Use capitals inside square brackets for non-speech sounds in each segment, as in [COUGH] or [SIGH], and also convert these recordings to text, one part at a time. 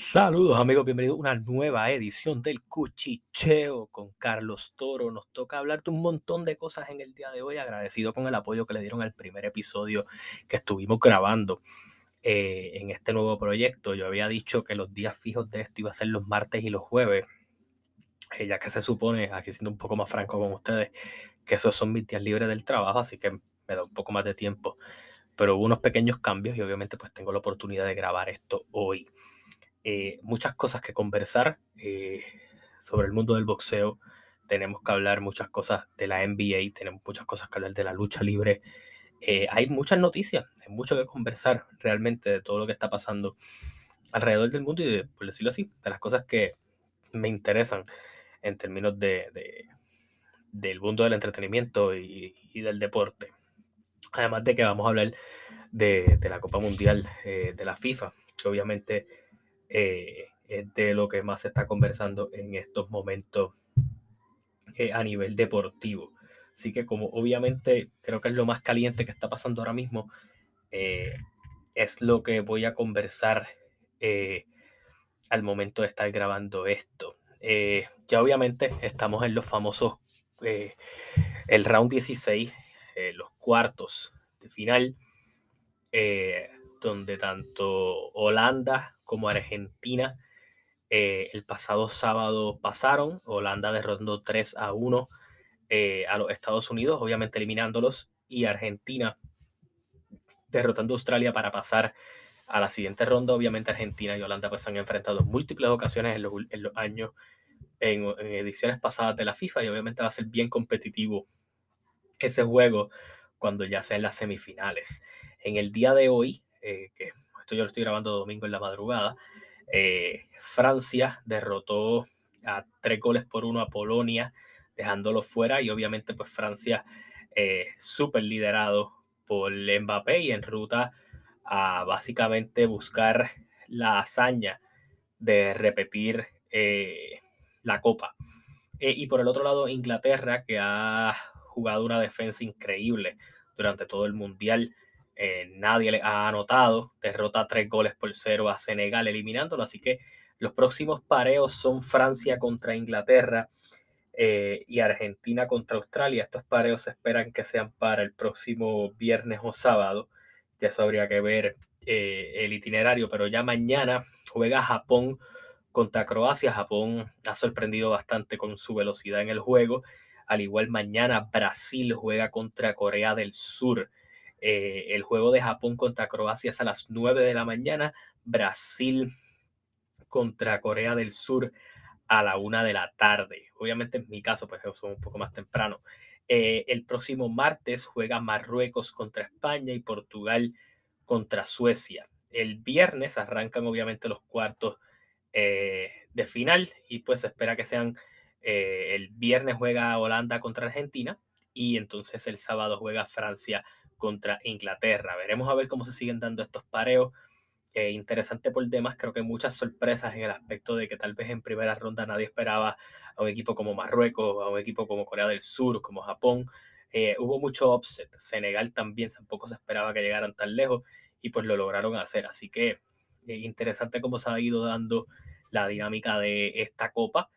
Saludos amigos, bienvenidos a una nueva edición del Cuchicheo con Carlos Toro. Nos toca hablar de un montón de cosas en el día de hoy, agradecido con el apoyo que le dieron al primer episodio que estuvimos grabando eh, en este nuevo proyecto. Yo había dicho que los días fijos de esto iba a ser los martes y los jueves, eh, ya que se supone, aquí siendo un poco más franco con ustedes, que esos son mis días libres del trabajo, así que me da un poco más de tiempo. Pero hubo unos pequeños cambios y obviamente pues tengo la oportunidad de grabar esto hoy. Eh, muchas cosas que conversar eh, sobre el mundo del boxeo. Tenemos que hablar muchas cosas de la NBA, tenemos muchas cosas que hablar de la lucha libre. Eh, hay muchas noticias, hay mucho que conversar realmente de todo lo que está pasando alrededor del mundo y, de, por decirlo así, de las cosas que me interesan en términos de, del mundo del entretenimiento y, del deporte. Además de que vamos a hablar de, de la Copa Mundial de la FIFA, que obviamente eh, es de lo que más se está conversando en estos momentos eh, a nivel deportivo. Así que como obviamente creo que es lo más caliente que está pasando ahora mismo, eh, es lo que voy a conversar al momento de estar grabando esto. ya obviamente estamos en los famosos, el round 16, los cuartos de final, donde tanto Holanda como Argentina eh, el pasado sábado pasaron. Holanda derrotó 3 a 1 eh, a los Estados Unidos, obviamente eliminándolos, y Argentina derrotando a Australia para pasar a la siguiente ronda. Obviamente Argentina y Holanda pues han enfrentado en múltiples ocasiones en los, años, en, ediciones pasadas de la FIFA, y obviamente va a ser bien competitivo ese juego cuando ya sea en las semifinales. En el día de hoy, eh, que esto yo lo estoy grabando domingo en la madrugada, eh, Francia derrotó a tres goles por uno a Polonia, dejándolo fuera y obviamente pues Francia eh, súper liderado por Mbappé y en ruta a básicamente buscar la hazaña de repetir eh, la copa. y por el otro lado Inglaterra que ha jugado una defensa increíble durante todo el mundial eh, nadie le ha anotado. Derrota tres goles por cero a Senegal, eliminándolo. Así que los próximos pareos son Francia contra Inglaterra eh, y Argentina contra Australia. Estos pareos se esperan que sean para el próximo viernes o sábado. Ya eso habría que ver eh, el itinerario, pero ya mañana juega Japón contra Croacia. Japón ha sorprendido bastante con su velocidad en el juego. Al igual mañana Brasil juega contra Corea del Sur. Eh, el juego de Japón contra Croacia es a las 9 de la mañana. Brasil contra Corea del Sur a la 1 de la tarde. Obviamente en mi caso, pues son un poco más temprano. Eh, el próximo martes juega Marruecos contra España y Portugal contra Suecia. El viernes arrancan obviamente los cuartos eh, de final y pues se espera que sean el viernes juega Holanda contra Argentina y entonces el sábado juega Francia contra Inglaterra. Veremos a ver cómo se siguen dando estos pareos. Eh, interesante por demás, creo que muchas sorpresas en el aspecto de que tal vez en primera ronda nadie esperaba a un equipo como Marruecos, a un equipo como Corea del Sur, como Japón. Eh, hubo mucho offset. Senegal también tampoco se esperaba que llegaran tan lejos y pues lo lograron hacer. Así que eh, interesante cómo se ha ido dando la dinámica de esta copa.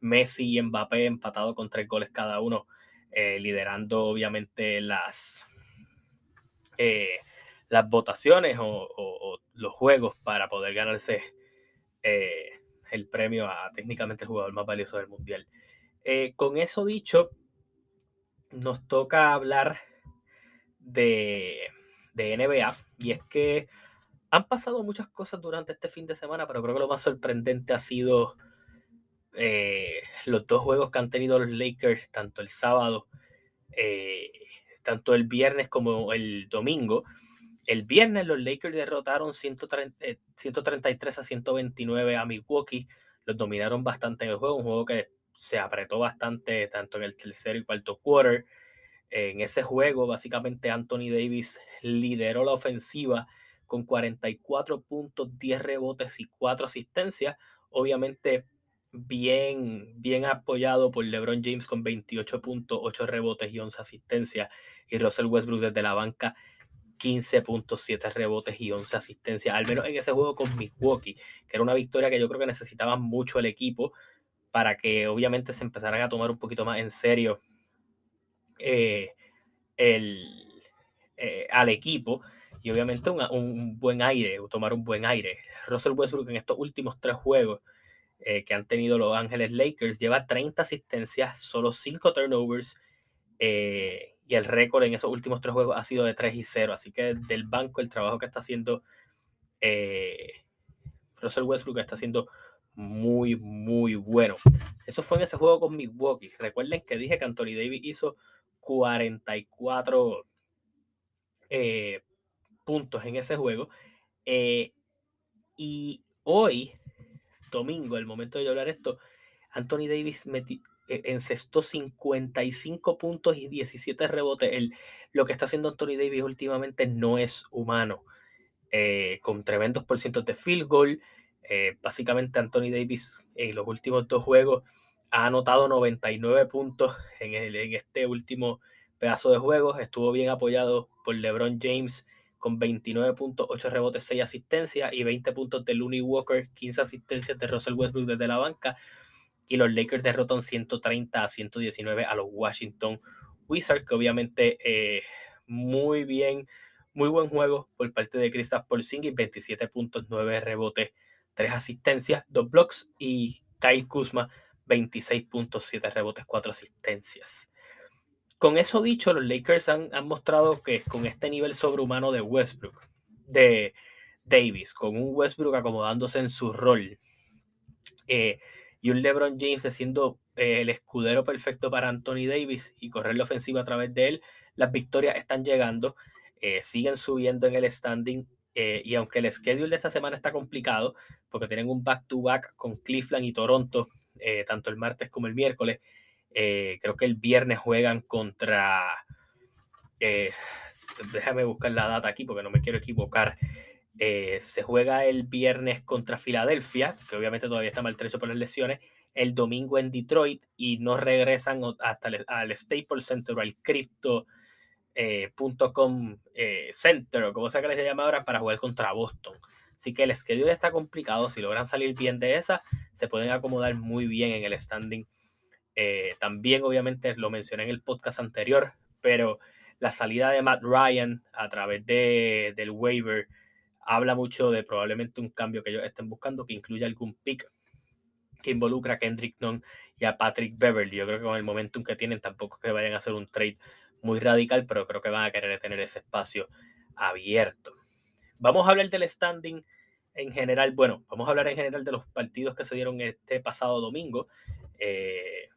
Messi y Mbappé empatado con tres goles cada uno eh, liderando obviamente las, eh, las votaciones o, los juegos para poder ganarse eh, el premio a técnicamente el jugador más valioso del mundial. con eso dicho, nos toca hablar de, de NBA y es que han pasado muchas cosas durante este fin de semana, pero creo que lo más sorprendente ha sido eh, los dos juegos que han tenido los Lakers, tanto el sábado, eh, tanto el viernes como el domingo. El viernes los Lakers derrotaron 130, 133 eh, a 129 a Milwaukee, los dominaron bastante en el juego, un juego que se apretó bastante tanto en el tercero y cuarto quarter. En ese juego, básicamente Anthony Davis lideró la ofensiva con 44 puntos, 10 rebotes y 4 asistencias. Obviamente bien, bien apoyado por LeBron James con 28 puntos, 8 rebotes y 11 asistencias, y Russell Westbrook desde la banca 15.7 rebotes y 11 asistencias, al menos en ese juego con Milwaukee, que era una victoria que yo creo que necesitaba mucho el equipo para que obviamente se empezaran a tomar un poquito más en serio eh, el, eh, al equipo y obviamente un, buen aire, tomar un buen aire. Russell Westbrook en estos últimos tres juegos eh, que han tenido los Ángeles Lakers lleva 30 asistencias, solo 5 turnovers eh, y el récord en esos últimos tres juegos ha sido de 3 y 0. Así que del banco el trabajo que está haciendo eh, Russell Westbrook está haciendo muy, muy bueno. Eso fue en ese juego con Milwaukee. Recuerden que dije que Anthony Davis hizo 44 puntos en ese juego. y hoy domingo, el momento de hablar esto, Anthony Davis eh, encestó 55 puntos y 17 rebotes. El, lo que está haciendo Anthony Davis últimamente no es humano. Eh, con tremendos porcientos de field goal. Eh, básicamente Anthony Davis en los últimos dos juegos ha anotado 99 puntos en, en este último pedazo de juegos. Estuvo bien apoyado por LeBron James con 29 puntos, 8 rebotes, 6 asistencias y 20 puntos de Looney Walker, 15 asistencias de Russell Westbrook desde la banca. Y los Lakers derrotan 130 a 119 a los Washington Wizards, que obviamente eh, muy bien, muy buen juego por parte de Kristaps Porzingis, 27 puntos, 9 rebotes, 3 asistencias, 2 blocks y Kyle Kuzma, 26 puntos, 7 rebotes, 4 asistencias. Con eso dicho, los Lakers han, mostrado que con este nivel sobrehumano de Westbrook, de Davis, con un Westbrook acomodándose en su rol eh, y un LeBron James siendo eh, el escudero perfecto para Anthony Davis y correr la ofensiva a través de él, las victorias están llegando, eh, siguen subiendo en el standing y aunque el schedule de esta semana está complicado, porque tienen un back-to-back -back con Cleveland y Toronto, tanto el martes como el miércoles, eh, creo que el viernes juegan contra. Eh, déjame buscar la data aquí porque no me quiero equivocar. Eh, se juega el viernes contra Filadelfia, que obviamente todavía está maltrecho por las lesiones. El domingo en Detroit y no regresan hasta el, al Staples Center o al Crypto.com Center o como sea que les llama ahora para jugar contra Boston. Así que el schedule está complicado. Si logran salir bien de esa, se pueden acomodar muy bien en el standing eh, también obviamente lo mencioné en el podcast anterior, pero la salida de Matt Ryan a través de, del waiver habla mucho de probablemente un cambio que ellos estén buscando que incluya algún pick que involucra a Kendrick Nunn y a Patrick Beverly. Yo creo que con el momentum que tienen tampoco es que vayan a hacer un trade muy radical, pero creo que van a querer tener ese espacio abierto. Vamos a hablar del standing en general. Bueno, vamos a hablar en general de los partidos que se dieron este pasado domingo. Eh,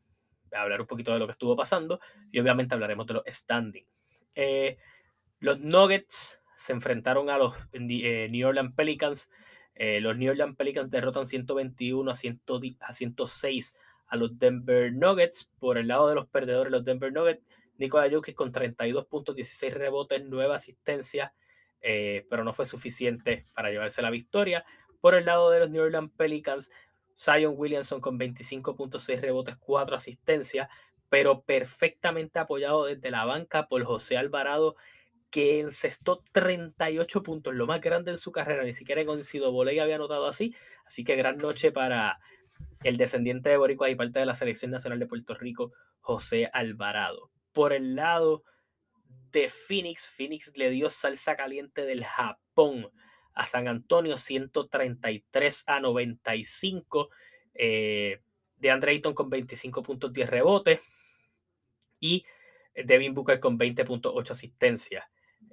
hablar un poquito de lo que estuvo pasando y obviamente hablaremos de los standing. Eh, los Nuggets se enfrentaron a los eh, New Orleans Pelicans. Eh, los New Orleans Pelicans derrotan 121 a, 106 a los Denver Nuggets. Por el lado de los perdedores, los Denver Nuggets, Nikola Jokic con 32 puntos, 16 rebotes, 9 asistencias, pero no fue suficiente para llevarse la victoria. Por el lado de los New Orleans Pelicans, Zion Williamson con 25.6 rebotes, 4 asistencias, pero perfectamente apoyado desde la banca por José Alvarado, que encestó 38 puntos, lo más grande en su carrera, ni siquiera en Oncido Voley había anotado así, así que gran noche para el descendiente de Boricua y parte de la Selección Nacional de Puerto Rico, José Alvarado. Por el lado de Phoenix, Phoenix le dio salsa caliente del Japón a San Antonio 133 a 95. Eh, de Andre Ayton con 25 puntos 10 rebotes y Devin Booker con 20.8 asistencias.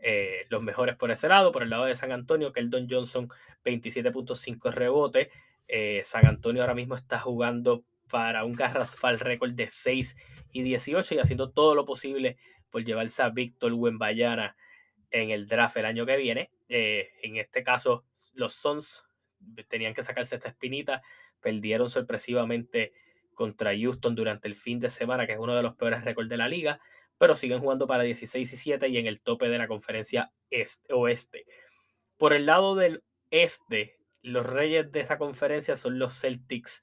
Eh, los mejores por ese lado, por el lado de San Antonio, Keldon Johnson 27.5 rebotes. Eh, San Antonio ahora mismo está jugando para un Garrasfal récord de 6 y 18 y haciendo todo lo posible por llevarse a Víctor Wembayana en el draft el año que viene. Eh, en este caso, los Suns tenían que sacarse esta espinita, perdieron sorpresivamente contra Houston durante el fin de semana, que es uno de los peores récords de la liga, pero siguen jugando para 16 y 7 y en el tope de la conferencia este, oeste. Por el lado del este, los reyes de esa conferencia son los Celtics,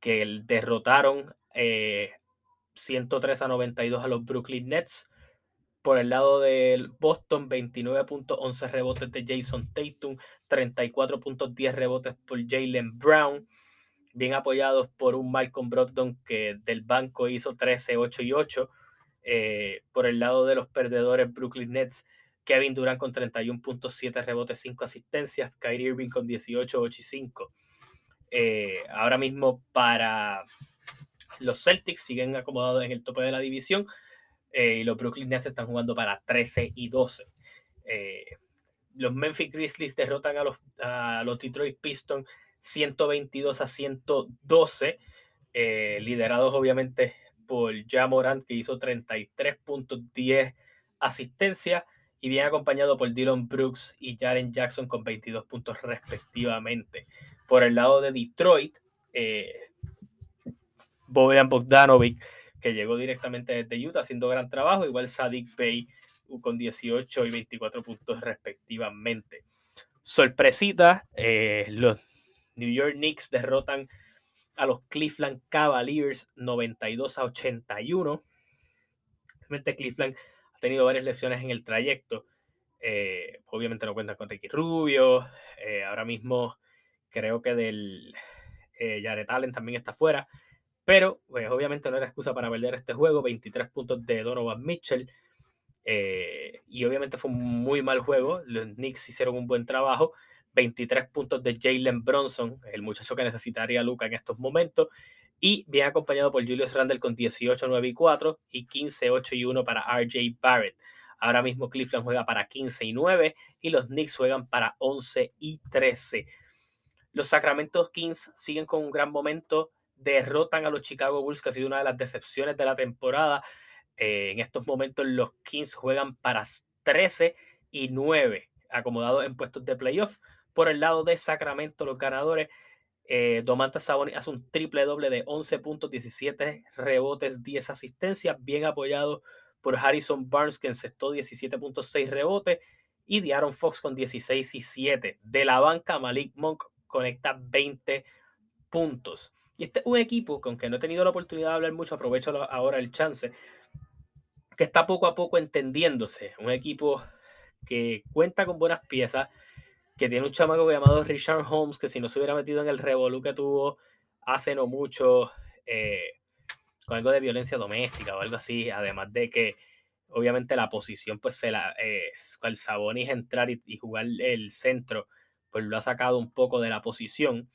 que derrotaron 103 eh, a 92 a los Brooklyn Nets Por el lado del Boston, 29.11 rebotes de Jason Tatum, 34.10 rebotes por Jalen Brown, bien apoyados por un Malcolm Brogdon que del banco hizo 13, 8 y 8. Eh, por el lado de los perdedores, Brooklyn Nets, Kevin Durant con 31.7 rebotes, 5 asistencias, Kyrie Irving con 18, 8 y 5. Eh, ahora mismo para los Celtics siguen acomodados en el tope de la división eh, y los Brooklyn Nets están jugando para 13 y 12. los Memphis Grizzlies derrotan a los, a los Detroit Pistons 122 a 112, liderados obviamente por Morant, que hizo 33 puntos, 10 asistencias, y bien acompañado por Dylan Brooks y Jaren Jackson con 22 puntos respectivamente. Por el lado de Detroit, eh, Bojan Bogdanovic, que llegó directamente desde Utah haciendo gran trabajo, igual Sadik Bey con 18 y 24 puntos respectivamente. Sorpresita, eh, los New York Knicks derrotan a los Cleveland Cavaliers 92 a 81. Obviamente Cleveland ha tenido varias lesiones en el trayecto. Eh, obviamente no cuenta con Ricky Rubio. Eh, ahora mismo creo que del eh, Jared Allen también está fuera. Pero pues, obviamente no era excusa para perder este juego. 23 puntos de Donovan Mitchell. Eh, y obviamente fue un muy mal juego. Los Knicks hicieron un buen trabajo. 23 puntos de Jalen Bronson, el muchacho que necesitaría Luca en estos momentos, y bien acompañado por Julius Randle con 18, 9 y 4 y 15, 8 y 1 para RJ Barrett. Ahora mismo Cleveland juega para 15 y 9 y los Knicks juegan para 11 y 13. Los Sacramento Kings siguen con un gran momento, derrotan a los Chicago Bulls, que ha sido una de las decepciones de la temporada. Eh, en estos momentos los Kings juegan para 13 y 9, acomodados en puestos de playoff. Por el lado de Sacramento, los ganadores, eh, Domantas Sabonis hace un triple doble de 11 puntos, 17 rebotes, 10 asistencias, bien apoyado por Harrison Barnes, que encestó 17.6 rebotes, y de Aaron Fox con 16 y 7. De la banca, Malik Monk conecta 20 puntos. Y este es un equipo que, aunque no he tenido la oportunidad de hablar mucho, aprovecho ahora el chance, que está poco a poco entendiéndose. Un equipo que cuenta con buenas piezas, que tiene un chamaco llamado Richard Holmes, que si no se hubiera metido en el revolú que tuvo hace no mucho, eh, con algo de violencia doméstica o algo así, además de que obviamente la posición, pues se la, eh, el Sabonis entrar y, jugar el centro, pues lo ha sacado un poco de la posición.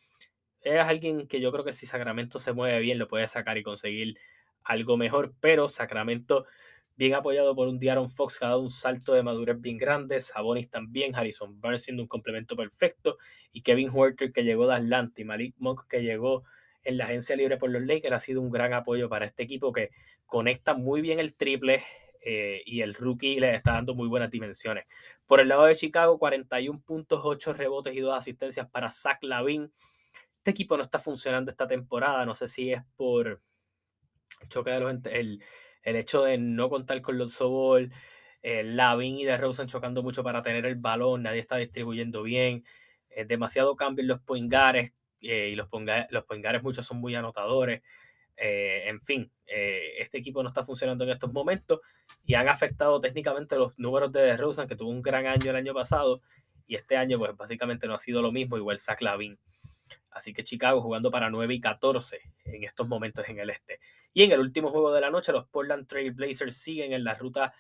Es alguien que yo creo que si Sacramento se mueve bien, lo puede sacar y conseguir algo mejor, pero Sacramento bien apoyado por un Diaron Fox que ha dado un salto de madurez bien grande, Sabonis también, Harrison Barnes siendo un complemento perfecto, y Kevin Huerter que llegó de Atlanta y Malik Monk que llegó en la agencia libre por los Lakers ha sido un gran apoyo para este equipo que conecta muy bien el triple eh, y el rookie le está dando muy buenas dimensiones. Por el lado de Chicago, 41 puntos, 8 rebotes y 2 asistencias para Zach Lavin. Este equipo no está funcionando esta temporada, no sé si es por el choque de los... El, el hecho de no contar con los Sobol, eh, Lavin y DeRozan chocando mucho para tener el balón, nadie está distribuyendo bien, eh, demasiado cambio en los poingares, eh, y los, los poingares muchos son muy anotadores. Eh, en fin, este equipo no está funcionando en estos momentos y han afectado técnicamente los números de DeRozan, que tuvo un gran año el año pasado, y este año pues básicamente no ha sido lo mismo, igual Zach Lavin. Así que Chicago jugando para 9 y 14 en estos momentos en el este. Y en el último juego de la noche, los Portland Trail Blazers siguen en la ruta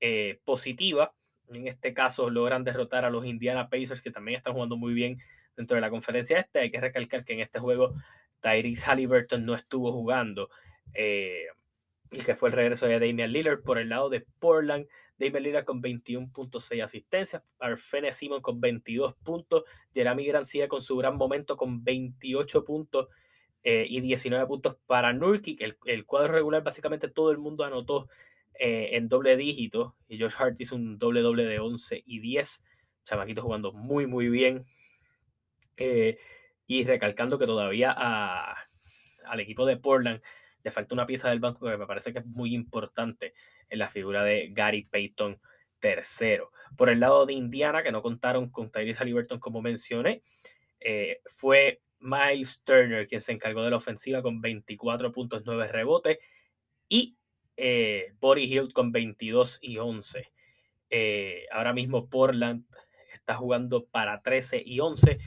eh, positiva. En este caso, logran derrotar a los Indiana Pacers, que también están jugando muy bien dentro de la conferencia este. Hay que recalcar que en este juego Tyrese Halliburton no estuvo jugando. Eh, y que fue el regreso de Damian Lillard por el lado de Portland. Damian Lillard con 21.6 asistencias, Arfene Simon con 22 puntos, Jeremy Grant con su gran momento con 28 puntos eh, y 19 puntos para Nurkic. El, el, cuadro regular básicamente todo el mundo anotó eh, en doble dígito y Josh Hart hizo un doble doble de 11 y 10. Chamaquito jugando muy muy bien. Eh, y recalcando que todavía al equipo de Portland le falta una pieza del banco que me parece que es muy importante en la figura de Gary Payton tercero. Por el lado de Indiana, que no contaron con Tyrese Halliburton como mencioné, eh, fue Miles Turner quien se encargó de la ofensiva con 24.9 rebotes y eh, Body Hill con 22 y 11. Eh, ahora mismo Portland está jugando para 13 y 11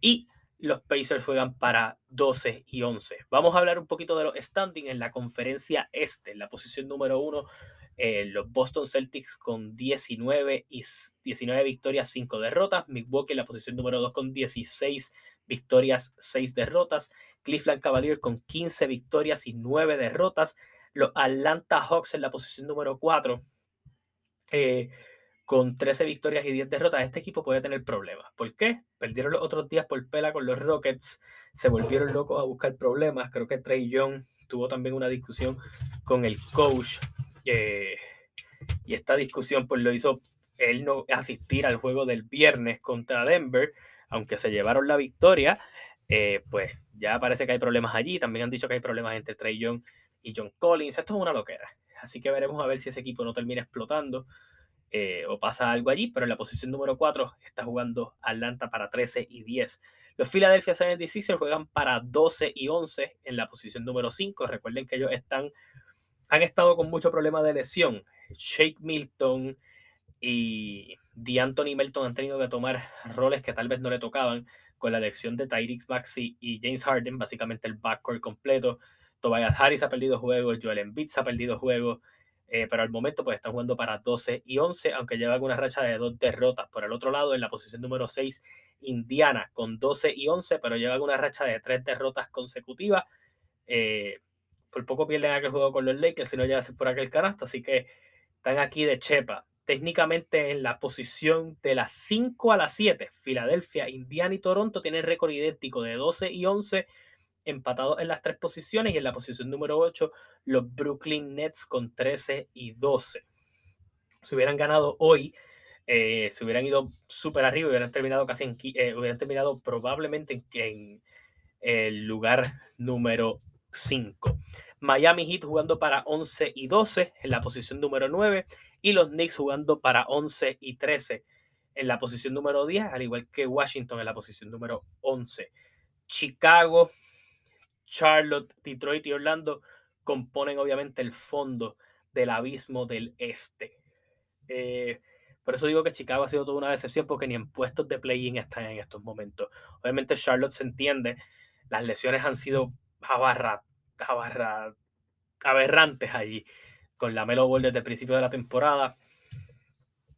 y los Pacers juegan para 12 y 11. Vamos a hablar un poquito de los standings en la conferencia este, en la posición número 1. Eh, los Boston Celtics con 19 y 19 victorias, 5 derrotas. Milwaukee en la posición número 2 con 16 victorias, 6 derrotas. Cleveland Cavaliers con 15 victorias y 9 derrotas. Los Atlanta Hawks en la posición número 4 eh, con 13 victorias y 10 derrotas. Este equipo puede tener problemas. ¿Por qué? Perdieron los otros días por pela con los Rockets. Se volvieron locos a buscar problemas. Creo que Trey Young tuvo también una discusión con el coach. Y esta discusión pues lo hizo él no asistir al juego del viernes contra Denver, aunque se llevaron la victoria, eh, pues ya parece que hay problemas allí. También han dicho que hay problemas entre Trey Young y John Collins. Esto es una loquera. Así que veremos a ver si ese equipo no termina explotando eh, o pasa algo allí. Pero en la posición número 4 está jugando Atlanta para 13 y 10. Los Philadelphia 76ers juegan para 12 y 11 en la posición número 5. Recuerden que ellos están, han estado con mucho problema de lesión. Shake Milton y D'Anthony Melton han tenido que tomar roles que tal vez no le tocaban con la elección de Tyrix Maxi y James Harden, básicamente el backcourt completo. Tobias Harris ha perdido juegos, Joel Embiid ha perdido juegos, eh, pero al momento pues están jugando para 12 y 11, aunque llevan una racha de dos derrotas. Por el otro lado, en la posición número 6, Indiana con 12 y 11, pero llevan una racha de tres derrotas consecutivas. Eh, por poco pierden aquel juego con los Lakers, si no llega por aquel canasto, así que están aquí de chepa. Técnicamente en la posición de las 5 a las 7, Filadelfia, Indiana y Toronto tienen récord idéntico de 12 y 11 empatados en las tres posiciones y en la posición número 8 los Brooklyn Nets con 13 y 12. Si hubieran ganado hoy, eh, se hubieran ido súper arriba, hubieran terminado casi en, eh, hubieran terminado probablemente en, el lugar número 5. Miami Heat jugando para 11 y 12 en la posición número 9 y los Knicks jugando para 11 y 13 en la posición número 10, al igual que Washington en la posición número 11. Chicago Charlotte, Detroit y Orlando componen obviamente el fondo del abismo del este. Eh, por eso digo que Chicago ha sido toda una decepción porque ni en puestos de play-in están en estos momentos. Obviamente Charlotte se entiende, las lesiones han sido aberrantes allí con la Melo Ball desde el principio de la temporada.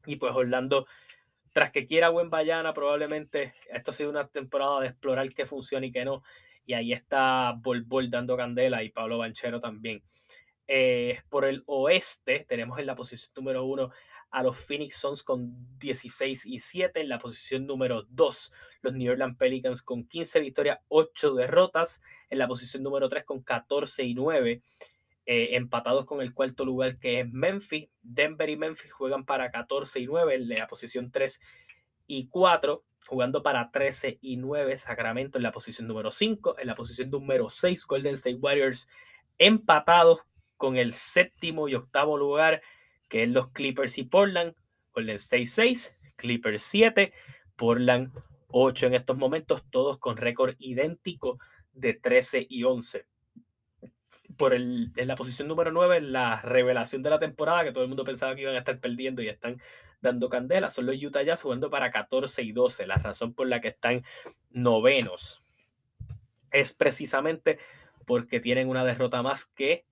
Y pues Orlando, tras que quiera buen Bayana, probablemente esto ha sido una temporada de explorar qué funciona y qué no y ahí está Bol Bol dando candela y Pablo Banchero también. Eh, por el oeste tenemos en la posición número uno a los Phoenix Suns con 16 y 7, en la posición número 2 los New Orleans Pelicans con 15 victorias, 8 derrotas, en la posición número 3 con 14 y 9, eh, empatados con el cuarto lugar que es Memphis, Denver y Memphis juegan para 14 y 9, en la posición 3 y 4, jugando para 13 y 9 Sacramento en la posición número 5, en la posición número 6 Golden State Warriors empatados con el séptimo y octavo lugar que es los Clippers y Portland, Golden State 6, Clippers 7, Portland 8 en estos momentos, todos con récord idéntico de 13 y 11. Por el, en la posición número 9, la revelación de la temporada, que todo el mundo pensaba que iban a estar perdiendo y están dando candela. Son los Utah Jazz jugando para 14 y 12. La razón por la que están novenos es precisamente porque tienen una derrota más que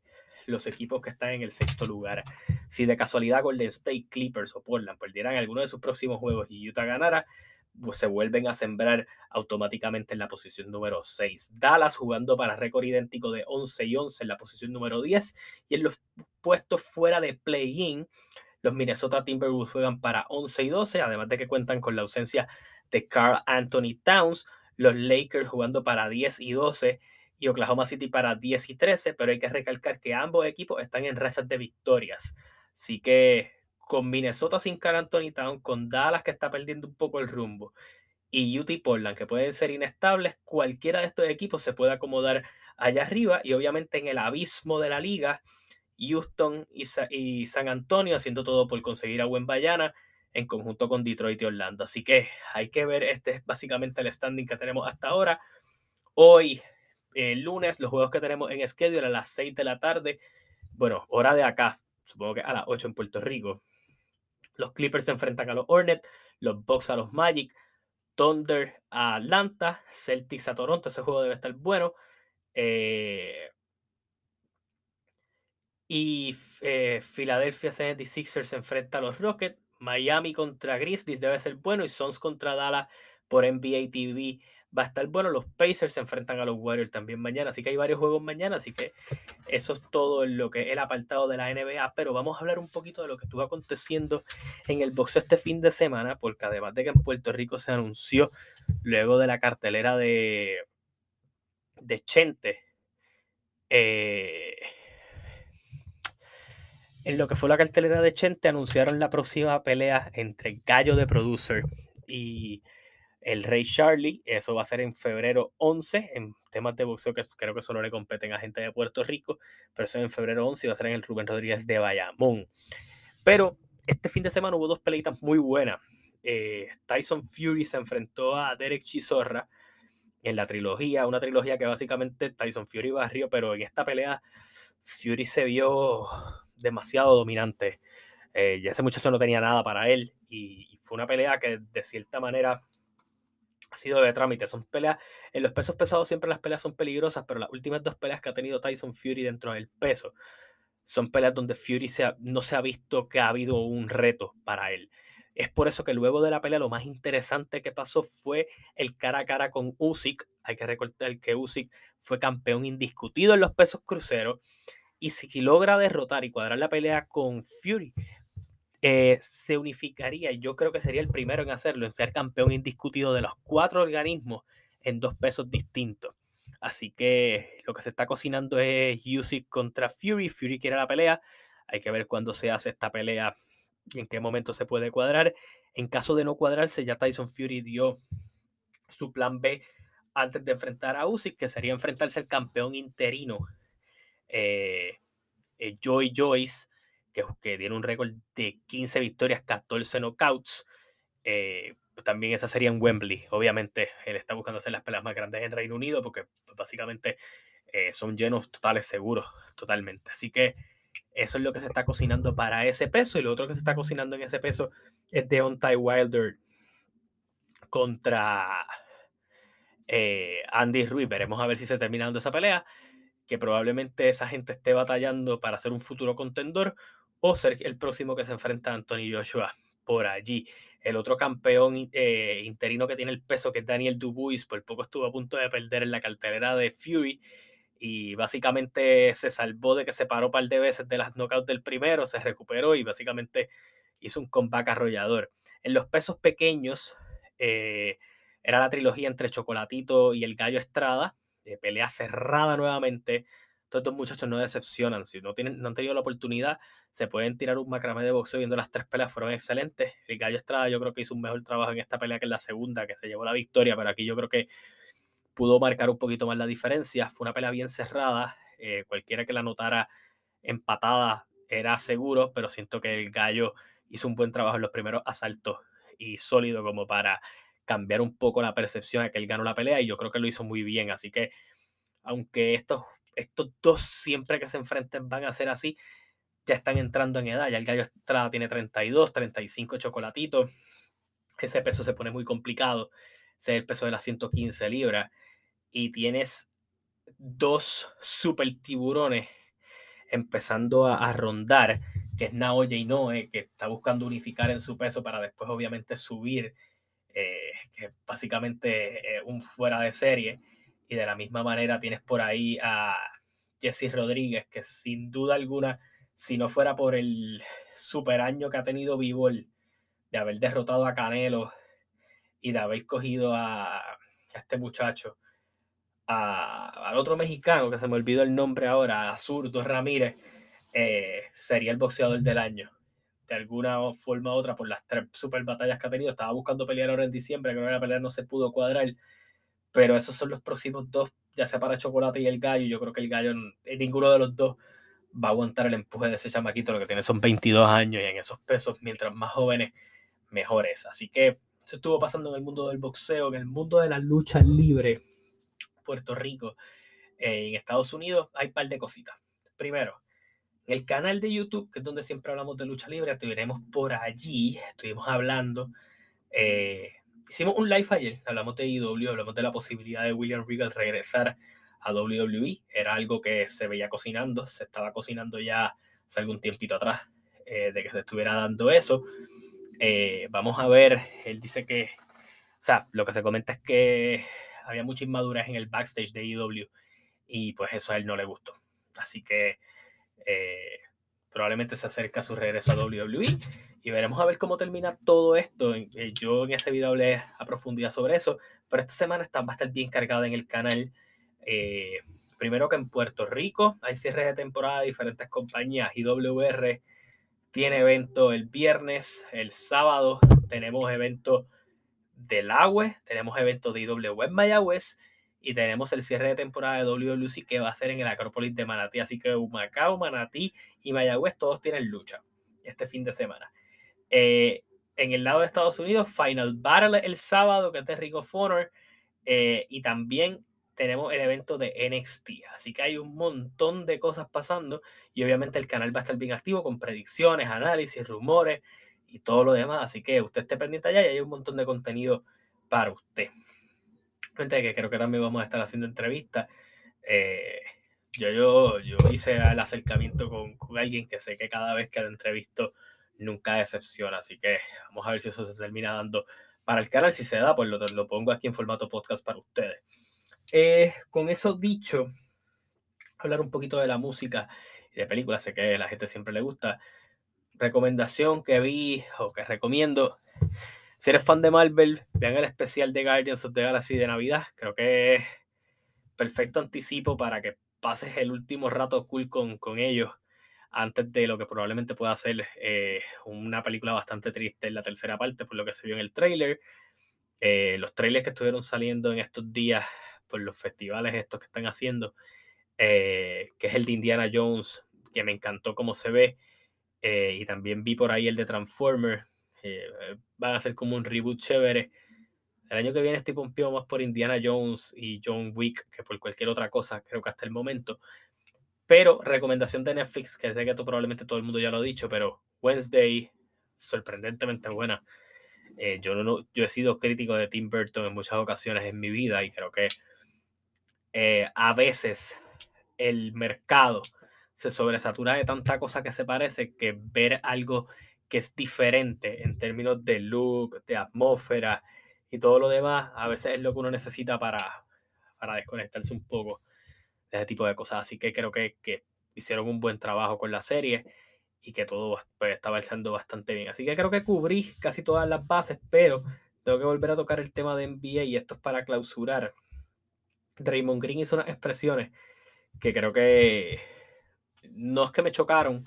los equipos que están en el sexto lugar. Si de casualidad Golden State Clippers o Portland perdieran alguno de sus próximos juegos y Utah ganara, pues se vuelven a sembrar automáticamente en la posición número 6. Dallas jugando para récord idéntico de 11 y 11 en la posición número 10 y en los puestos fuera de play-in los Minnesota Timberwolves juegan para 11 y 12, además de que cuentan con la ausencia de Carl Anthony Towns. Los Lakers jugando para 10 y 12 y Oklahoma City para 10 y 13, pero hay que recalcar que ambos equipos están en rachas de victorias. Así que con Minnesota sin Carl Anthony Towns, con Dallas que está perdiendo un poco el rumbo y y Portland que pueden ser inestables, cualquiera de estos equipos se puede acomodar allá arriba y obviamente en el abismo de la liga Houston y, San Antonio haciendo todo por conseguir a Buen Bayana en conjunto con Detroit y Orlando. Así que hay que ver, este es básicamente el standing que tenemos hasta ahora. Hoy, el lunes, los juegos que tenemos en schedule a las 6 de la tarde. bueno, hora de acá, supongo que a las 8 en Puerto Rico. Los Clippers se enfrentan a los Hornets, los Bucks a los Magic, Thunder a Atlanta, Celtics a Toronto, ese juego debe estar bueno. Eh, y eh, Philadelphia 76ers se enfrenta a los Rockets, Miami contra Grizzlies debe ser bueno y Suns contra Dallas por NBA TV va a estar bueno. Los Pacers se enfrentan a los Warriors también mañana, así que hay varios juegos mañana, así que eso es todo lo que es el apartado de la NBA. Pero vamos a hablar un poquito de lo que estuvo aconteciendo en el boxeo este fin de semana, porque además de que en Puerto Rico se anunció luego de la cartelera de, de Chente. Eh, en lo que fue la cartelera de Chente anunciaron la próxima pelea entre Gallo de Producer y el Rey Charlie. Eso va a ser en febrero 11, en temas de boxeo que creo que solo le competen a gente de Puerto Rico, pero eso es en febrero 11 y va a ser en el Rubén Rodríguez de Bayamón. Pero este fin de semana hubo dos peleitas muy buenas. Eh, Tyson Fury se enfrentó a Derek Chisora en la trilogía, una trilogía que básicamente Tyson Fury barrió, pero en esta pelea Fury se vio demasiado dominante. Eh, ya ese muchacho no tenía nada para él y fue una pelea que de cierta manera ha sido de trámite. Son peleas, en los pesos pesados siempre las peleas son peligrosas, pero las últimas dos peleas que ha tenido Tyson Fury dentro del peso son peleas donde Fury no se ha visto que ha habido un reto para él. Es por eso que luego de la pelea lo más interesante que pasó fue el cara a cara con Usyk. Hay que recordar que Usyk fue campeón indiscutido en los pesos cruceros. Y si logra derrotar y cuadrar la pelea con Fury, eh, se unificaría, y yo creo que sería el primero en hacerlo, en ser campeón indiscutido de los cuatro organismos en dos pesos distintos. Así que lo que se está cocinando es Usyk contra Fury. Fury quiere la pelea. Hay que ver cuándo se hace esta pelea y en qué momento se puede cuadrar. En caso de no cuadrarse, ya Tyson Fury dio su plan B antes de enfrentar a Usyk, que sería enfrentarse al campeón interino eh, eh, Joy Joyce que, tiene un récord de 15 victorias, 14 knockouts. Eh, pues también esa sería en Wembley. Obviamente, él está buscando hacer las peleas más grandes en Reino Unido porque pues, básicamente eh, son llenos totales seguros, totalmente. Así que eso es lo que se está cocinando para ese peso. Y lo otro que se está cocinando en ese peso es Deontay Wilder contra eh, Andy Ruiz. Veremos a ver si se termina dando esa pelea. Que probablemente esa gente esté batallando para ser un futuro contendor o ser el próximo que se enfrenta a Anthony Joshua por allí. El otro campeón eh, interino que tiene el peso, que es Daniel Dubuis, por poco estuvo a punto de perder en la cartelera de Fury y básicamente se salvó de que se paró un par de veces de las knockouts del primero, se recuperó y básicamente hizo un comeback arrollador. En los pesos pequeños eh, era la trilogía entre Chocolatito y el Gallo Estrada, de pelea cerrada nuevamente, todos estos muchachos no decepcionan. Si no, tienen, no han tenido la oportunidad, se pueden tirar un macramé de boxeo viendo las tres peleas, fueron excelentes. El Gallo Estrada yo creo que hizo un mejor trabajo en esta pelea que en la segunda, que se llevó la victoria, pero aquí yo creo que pudo marcar un poquito más la diferencia. Fue una pelea bien cerrada, eh, cualquiera que la notara empatada era seguro, pero siento que el Gallo hizo un buen trabajo en los primeros asaltos y sólido como para cambiar un poco la percepción de que él ganó la pelea y yo creo que lo hizo muy bien. Así que, aunque estos estos dos siempre que se enfrenten van a ser así, ya están entrando en edad. Ya el Gallo Estrada tiene 32, 35 chocolatitos. Ese peso se pone muy complicado. Ese es el peso de las 115 libras. Y tienes dos super tiburones empezando a, rondar, que es Naoya y Noe, que está buscando unificar en su peso para después obviamente subir, eh, que es básicamente eh, un fuera de serie. Y de la misma manera tienes por ahí a Jesse Rodríguez, que sin duda alguna, si no fuera por el super año que ha tenido Vivol, de haber derrotado a Canelo y de haber cogido a, este muchacho, al otro mexicano, que se me olvidó el nombre ahora, a Zurdo Ramírez, eh, sería el boxeador del año. De alguna forma u otra, por las tres super batallas que ha tenido. Estaba buscando pelear ahora en diciembre, que no era pelear, no se pudo cuadrar pero esos son los próximos dos, ya sea para Chocolate y el Gallo. Yo creo que el Gallo, ninguno de los dos va a aguantar el empuje de ese chamaquito, lo que tiene son 22 años y en esos pesos, mientras más jóvenes, mejores. Así que eso estuvo pasando en el mundo del boxeo, en el mundo de la lucha libre, Puerto Rico, eh, en Estados Unidos, hay un par de cositas. Primero, En el canal de YouTube, que es donde siempre hablamos de lucha libre, estuvimos por allí, estuvimos hablando. Eh, hicimos un live ayer, hablamos de IW, hablamos de la posibilidad de William Regal regresar a WWE. Era algo que se veía cocinando, se estaba cocinando ya hace algún tiempito atrás eh, de que se estuviera dando eso. Eh, vamos a ver, él dice que, o sea, lo que se comenta es que había mucha inmadurez en el backstage de IW y pues eso a él no le gustó. Así que eh, probablemente se acerca su regreso a WWE y veremos a ver cómo termina todo esto. Yo en ese video hablé a profundidad sobre eso, pero esta semana está, va a estar bien cargada en el canal. Eh, primero que en Puerto Rico hay cierres de temporada de diferentes compañías. IWR tiene evento el viernes, el sábado tenemos evento del Agua, tenemos evento de IWR en Mayagüez y tenemos el cierre de temporada de WWC que va a ser en el Acrópolis de Manatí. Así que Humacao, Manatí y Mayagüez todos tienen lucha este fin de semana. Eh, en el lado de Estados Unidos, Final Battle el sábado, que es de Ring Honor. Eh, y también tenemos el evento de NXT. Así que hay un montón de cosas pasando. Y obviamente el canal va a estar bien activo con predicciones, análisis, rumores y todo lo demás. Así que usted esté pendiente allá y hay un montón de contenido para usted. Que creo que también vamos a estar haciendo entrevistas. Eh, yo, yo, yo hice el acercamiento con, con alguien que sé que cada vez que lo entrevisto nunca decepciona. Así que vamos a ver si eso se termina dando para el canal. Si se da, pues lo, lo pongo aquí en formato podcast para ustedes. Eh, con eso dicho, hablar un poquito de la música y de películas. Sé que a la gente siempre le gusta. Recomendación que vi o que recomiendo. Si eres fan de Marvel, vean el especial de Guardians of the Galaxy de Navidad. Creo que es perfecto anticipo para que pases el último rato cool con, con ellos antes de lo que probablemente pueda ser eh, una película bastante triste en la tercera parte, por lo que se vio en el trailer. Eh, los trailers que estuvieron saliendo en estos días por los festivales estos que están haciendo, eh, que es el de Indiana Jones, que me encantó cómo se ve, y también vi por ahí el de Transformer, van a ser como un reboot chévere. El año que viene estoy pompeado más por Indiana Jones y John Wick que por cualquier otra cosa, creo que hasta el momento. Pero recomendación de Netflix, que sé que tú, probablemente todo el mundo ya lo ha dicho, pero Wednesday, sorprendentemente buena. Eh, yo, no, yo he sido crítico de Tim Burton en muchas ocasiones en mi vida y creo que eh, a veces el mercado se sobresatura de tanta cosa que se parece que ver algo que es diferente en términos de look, de atmósfera y todo lo demás, a veces es lo que uno necesita para, para desconectarse un poco ese tipo de cosas. Así que creo que, hicieron un buen trabajo con la serie y que todo pues, estaba echando bastante bien. Así que creo que cubrí casi todas las bases, pero tengo que volver a tocar el tema de NBA y esto es para clausurar. Draymond Green hizo unas expresiones que creo que no es que me chocaron,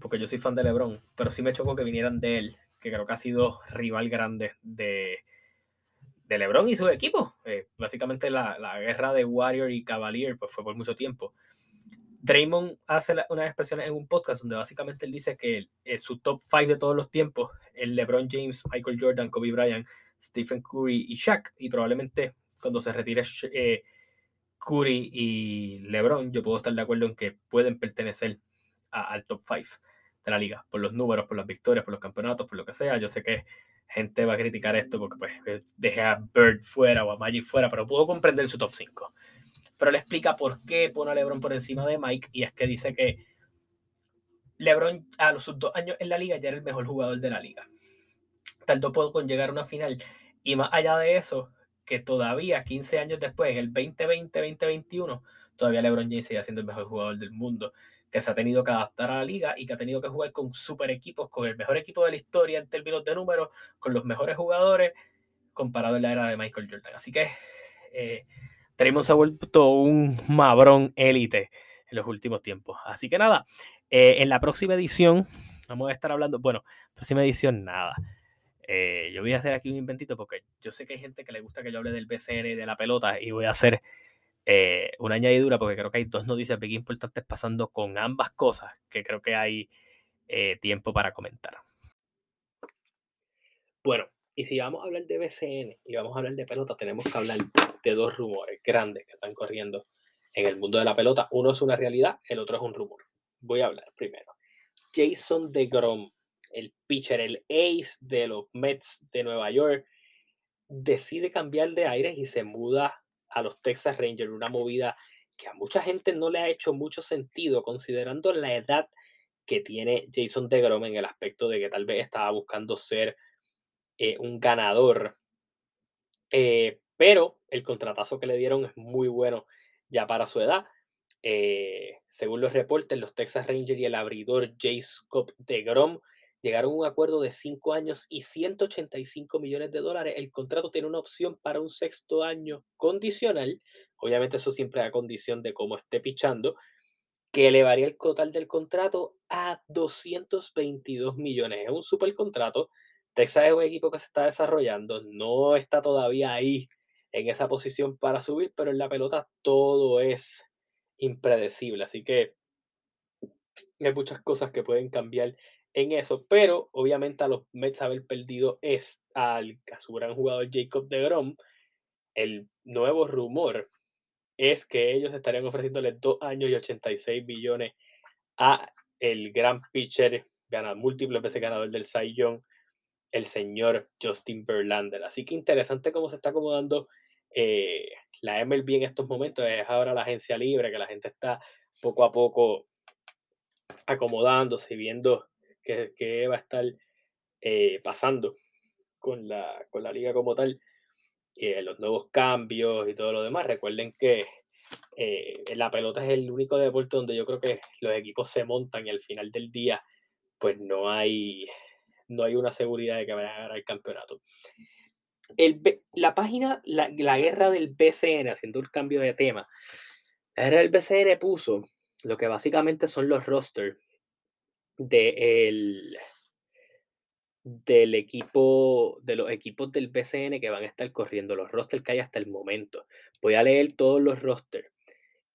porque yo soy fan de LeBron, pero sí me chocó que vinieran de él, que creo que ha sido rival grande de, de LeBron y su equipo. Eh, básicamente la, guerra de Warrior y Cavalier pues, fue por mucho tiempo. Draymond hace unas expresiones en un podcast donde básicamente él dice que su top 5 de todos los tiempos el LeBron James, Michael Jordan, Kobe Bryant, Stephen Curry y Shaq. Y probablemente cuando se retire eh, Curry y LeBron, yo puedo estar de acuerdo en que pueden pertenecer al top 5 de la liga, por los números, por las victorias, por los campeonatos, por lo que sea. Yo sé que gente va a criticar esto porque pues eh, dejé a Bird fuera o a Magic fuera, pero puedo comprender su top 5. Pero le explica por qué pone a LeBron por encima de Mike y es que dice que LeBron a los dos años en la liga ya era el mejor jugador de la liga. Tardó poco con llegar a una final y más allá de eso, que todavía 15 años después, en el 2020-2021, todavía LeBron James sigue siendo el mejor jugador del mundo que se ha tenido que adaptar a la liga y que ha tenido que jugar con super equipos, con el mejor equipo de la historia en términos de números, con los mejores jugadores, comparado en la era de Michael Jordan. Así que eh, se ha vuelto un mabrón élite en los últimos tiempos. Así que nada, eh, en la próxima edición vamos a estar hablando, bueno, próxima edición nada. Eh, yo voy a hacer aquí un inventito porque yo sé que hay gente que le gusta que yo hable del BCN y de la pelota y voy a hacer eh, una añadidura porque creo que hay dos noticias bien importantes pasando con ambas cosas que creo que hay eh, tiempo para comentar. Bueno, y si vamos a hablar de BCN y vamos a hablar de pelota, tenemos que hablar de dos rumores grandes que están corriendo en el mundo de la pelota. Uno es una realidad, el otro es un rumor. voy a hablar primero. Jason DeGrom, el pitcher, el ace de los Mets de Nueva York, decide cambiar de aire y se muda a los Texas Rangers, una movida que a mucha gente no le ha hecho mucho sentido considerando la edad que tiene Jason DeGrom en el aspecto de que tal vez estaba buscando ser eh, un ganador. Eh, pero el contratazo que le dieron es muy bueno ya para su edad. Eh, según los reportes, los Texas Rangers y el abridor Jacob DeGrom llegaron a un acuerdo de 5 años y 185 millones de dólares. El contrato tiene una opción para un sexto año condicional. Obviamente eso siempre a condición de cómo esté pichando que elevaría el total del contrato a 222 millones. Es un super contrato. Texas es un equipo que se está desarrollando, no está todavía ahí en esa posición para subir, pero en la pelota todo es impredecible. Así que hay muchas cosas que pueden cambiar en eso, pero obviamente a los Mets haber perdido es al a su gran jugador Jacob de Grom, el nuevo rumor es que ellos estarían ofreciéndole dos años y 86 millones a el gran pitcher, gana, múltiples veces ganador del Cy Young, el señor Justin Verlander. Así que interesante cómo se está acomodando eh, la MLB en estos momentos. Es ahora la agencia libre, que la gente está poco a poco acomodándose y viendo qué, va a estar eh, pasando con la, con la liga como tal. Los nuevos cambios y todo lo demás. Recuerden que eh, la pelota es el único deporte donde yo creo que los equipos se montan y al final del día pues no hay, no hay una seguridad de que vayan a ganar el campeonato. La página, la, guerra del BCN, haciendo el cambio de tema, la guerra del BCN puso lo que básicamente son los rosters de el, del equipo, de los equipos del BCN que van a estar corriendo, los rosters que hay hasta el momento. Voy a leer todos los rosters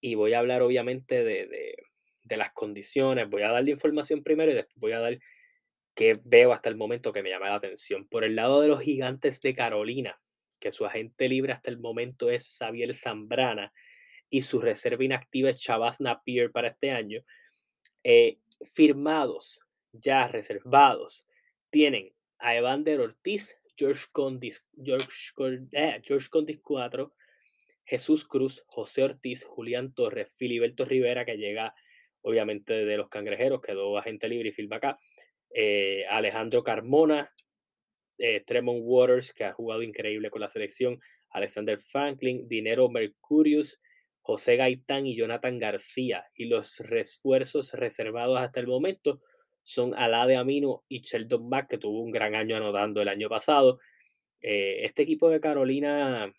y voy a hablar obviamente de, de, las condiciones. Voy a dar la información primero y después voy a dar qué veo hasta el momento que me llama la atención. Por el lado de los gigantes de Carolina, que su agente libre hasta el momento es Xavier Zambrana y su reserva inactiva es Chavaz Napier para este año. Eh, firmados, ya reservados, tienen a Evander Ortiz, George Condis, George, eh, Condis 4, Jesús Cruz, José Ortiz, Julián Torres, Filiberto Rivera, que llega obviamente de los cangrejeros, quedó agente libre y firma acá, eh, Alejandro Carmona, eh, Tremont Waters, que ha jugado increíble con la selección, Alexander Franklin, Dinero Mercurius, José Gaitán y Jonathan García. Y los refuerzos reservados hasta el momento son Alade Amino y Sheldon Mack, que tuvo un gran año anotando el año pasado. Eh, este equipo de Carolina,